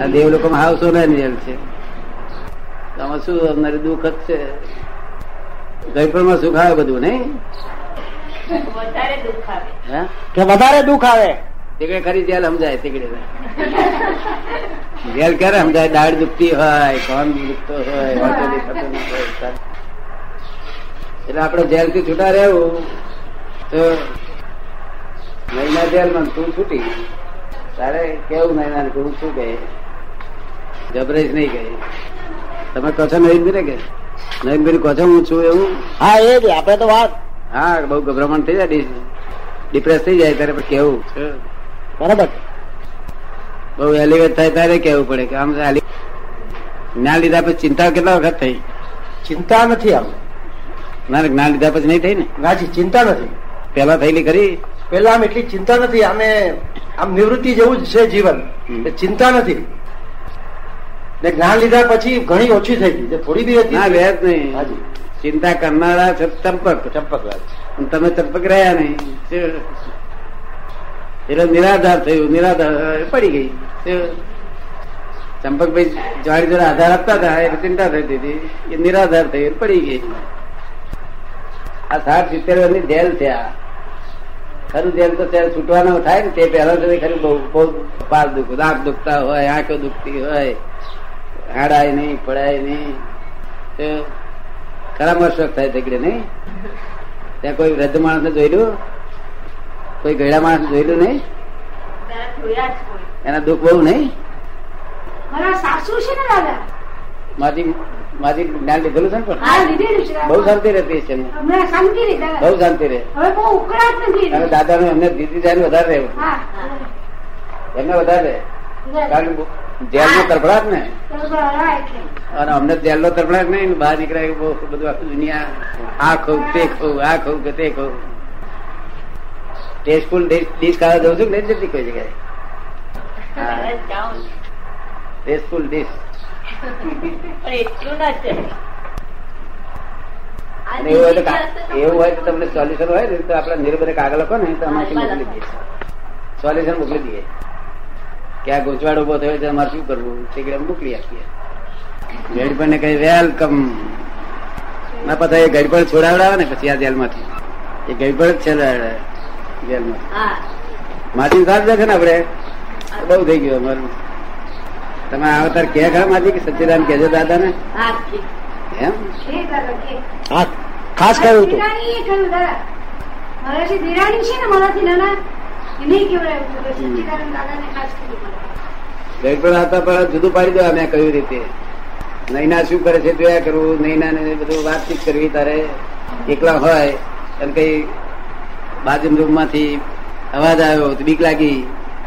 આ દેવ લોકો હાવ સોનાની જેલ છે. આમાં શું અમારે દુઃખ જ છે? ગઈપણમાં સુખ આવે બધું નહીં? વધારે દુઃખ આવે. કે વધારે દુઃખ આવે? તીકડે ખરી જેલ સમજાય તીકડે જેલ ક્યારે સમજાય? દાઢ દુખતી હોય કોણ દુખતો હોય. એટલે આપણે જેલથી છૂટા રહેવું તો મહિના જેલમાં તું છૂટી તારે કેવું નૈના તું શું કહે? ગભરાઈશ નહીં કહે. તમે કહો છો નવીનભાઈ કે? નવીનભાઈ કહો છો હું છું એવું? હા એ જ આપણે તો વાત. હા બહુ ગભરામણ થઈ જાય ડિપ્રેસ થઈ જાય ત્યારે પણ કેવું? બરાબર. બહુ એલિવેટ થાય ત્યારે કેવું પડે કે આમ જ્ઞાન લીધા પછી ચિંતા કેટલા વખત થઈ? ચિંતા નથી આમ. ના ના, જ્ઞાન લીધા પછી નહીં થઈ ને? ના ચિંતા નથી. પેલા થયેલી ખરી? પેલા આમ એટલી ચિંતા નથી. આમે આમ નિવૃત્તિ જેવું જ છે જીવન. ચિંતા નથી. ને જ્ઞાન લીધા પછી ઘણી ઓછી થઈ ગઈ. થોડી બી હતી. ના રહે નહીં. હાજી. ચિંતા કરનારા છે ચંપક. ચંપક તમે ચંપક રહ્યા નહીં? એટલે નિરાધાર થયું. નિરાધાર પડી ગઈ? ચંપકભાઈ જાડી જોડે આધાર આપતા હતા. એટલે ચિંતા થતી હતી. એ નિરાધાર થઈ પડી ગઈ. આ સાઠ સિત્તેર વર્ષની જેલ આ. ખરું જેમ તો ત્યારે છૂટવાનો થાય ને તે પહેલા તો ખરું બહુ બહુ પાર દુખ દાંત દુખતા હોય આંખો દુખતી હોય હાડાય નહીં પડાય નહીં. તો ખરા શોખ થાય તે નહીં? ત્યાં કોઈ વૃદ્ધ માણસ જોયેલું? કોઈ ગયડા માણસ જોયેલું નહીં? એના દુઃખ બહુ નહીં? મારા સાસુ છે ને દાદા? માથી માથી જ્ઞાન લીધેલું છે ને પણ? બહુ શાંતિ રહેતી છે બહુ દાદા. શાંતિ રહે. હવે બહુ ઉકળાટ નથી અને દાદા નું એમને દીદી જાય વધારે રહે એમને વધારે. કારણ જેલ નો. તરફડાટ ને અને અમને જેલ નો તરફડાટ નહીં ને બહાર નીકળાય બહુ બધું આખું દુનિયા આ ખવું તે ખવું આ ખવું કે તે ખવું ટેસ્ટફુલ ડીશ ખાવા જઉં છું કે નહીં જતી કોઈ જગ્યાએ. Tasteful dish. પણ એટલું ના છે એવું હોય તો તો તો તમને સોલ્યુશન હોય ને તો આપણે નિર્ભરે કાગળ લખો ને તો અમારથી મોકલી દઈએ? સોલ્યુશન મોકલી દઈએ. કે આ ગોચવાડ ઊભો થયો છે અમારે શું કરવું? તે મોકલી આપીએ. ગડપણ ને કઈ વેલકમ ના પતા એ ગડબડ છોડાવડાવે ને પછી આ જેલમાંથી. એ ગડબડ છોડાવડાવે જેલમાં માટી સાથ દેખે ને આપડે? બહુ થઈ ગયું અમારું. તમે અવતાર કે ઘરમાંથી કે સચ્ચિદાન કેજો દાદા ને એમ? હા ખાસ કહ્યું હતું દિરાણી છે ને મારાથી નાના એને કેવડાવ્યું સચ્ચિદાનંદ દાદાને ખાસ કીધું હતા પણ જુદું પાડી દેવા મેં કહ્યું રીતે. નૈના શું કરે છે જોયા કરવું નૈના ને બધું વાતચીત કરવી તારે. એકલા હોય અને કઈ બાજુ રૂમમાંથી અવાજ આવ્યો તો બીક લાગી.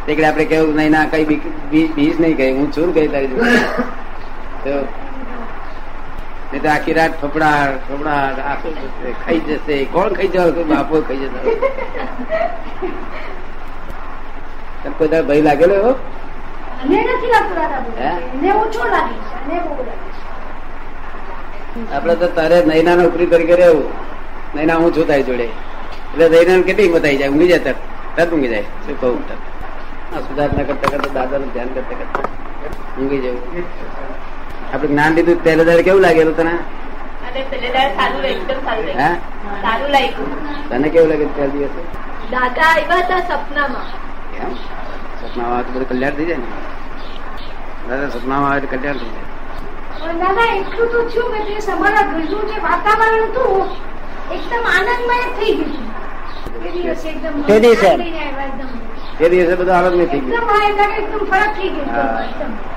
તે આપણે કેવું નૈના કઈ બીજ નહીં કહી હું છું ને કઈ તારી તો નહીં તો આખી રાત ફફડાટ ફફડાટ આખું ખાઈ જશે. કોણ ખાઈ જવા બાપો ખાઈ જશે. કોઈ દાડો ભય લાગેલો એવો? આપડે તો તારે નૈના નોકરી તરીકે રહેવું નૈના હું છું તારી જોડે. એટલે નૈના કેટલી હિંમત આવી જાય? ઊંઘી જાય તરત? ઊંઘી જાય. શું કહું તરત સુધારણા કરતા કરતા દાદાનું ધ્યાન કરતા કરતા ઊંઘી જવું. આપડે જ્ઞાન લીધું ત્યારે દાડે કેવું લાગેલું તને? અને સારું લાગ્યું, એકદમ સારું હે? લાગ્યું. સારું લાગ્યું. તને કેવું લાગે ત્યારે દિવસે? દાદા આવ્યા હતા સપનામાં. એમ સપનામાં આવે તો બધું કલ્યાણ થઈ જાય ને. દાદા સપનામાં આવે તો કલ્યાણ થઈ જાય. દાદા એટલું તો થયું કે તે તમારા ઘરનું જે વાતાવરણ હતું એકદમ આનંદમય થઈ ગયું. તે દિવસે. તે દિવસે. બધું અલગ નહીં થઈ ગયું ફરક થઈ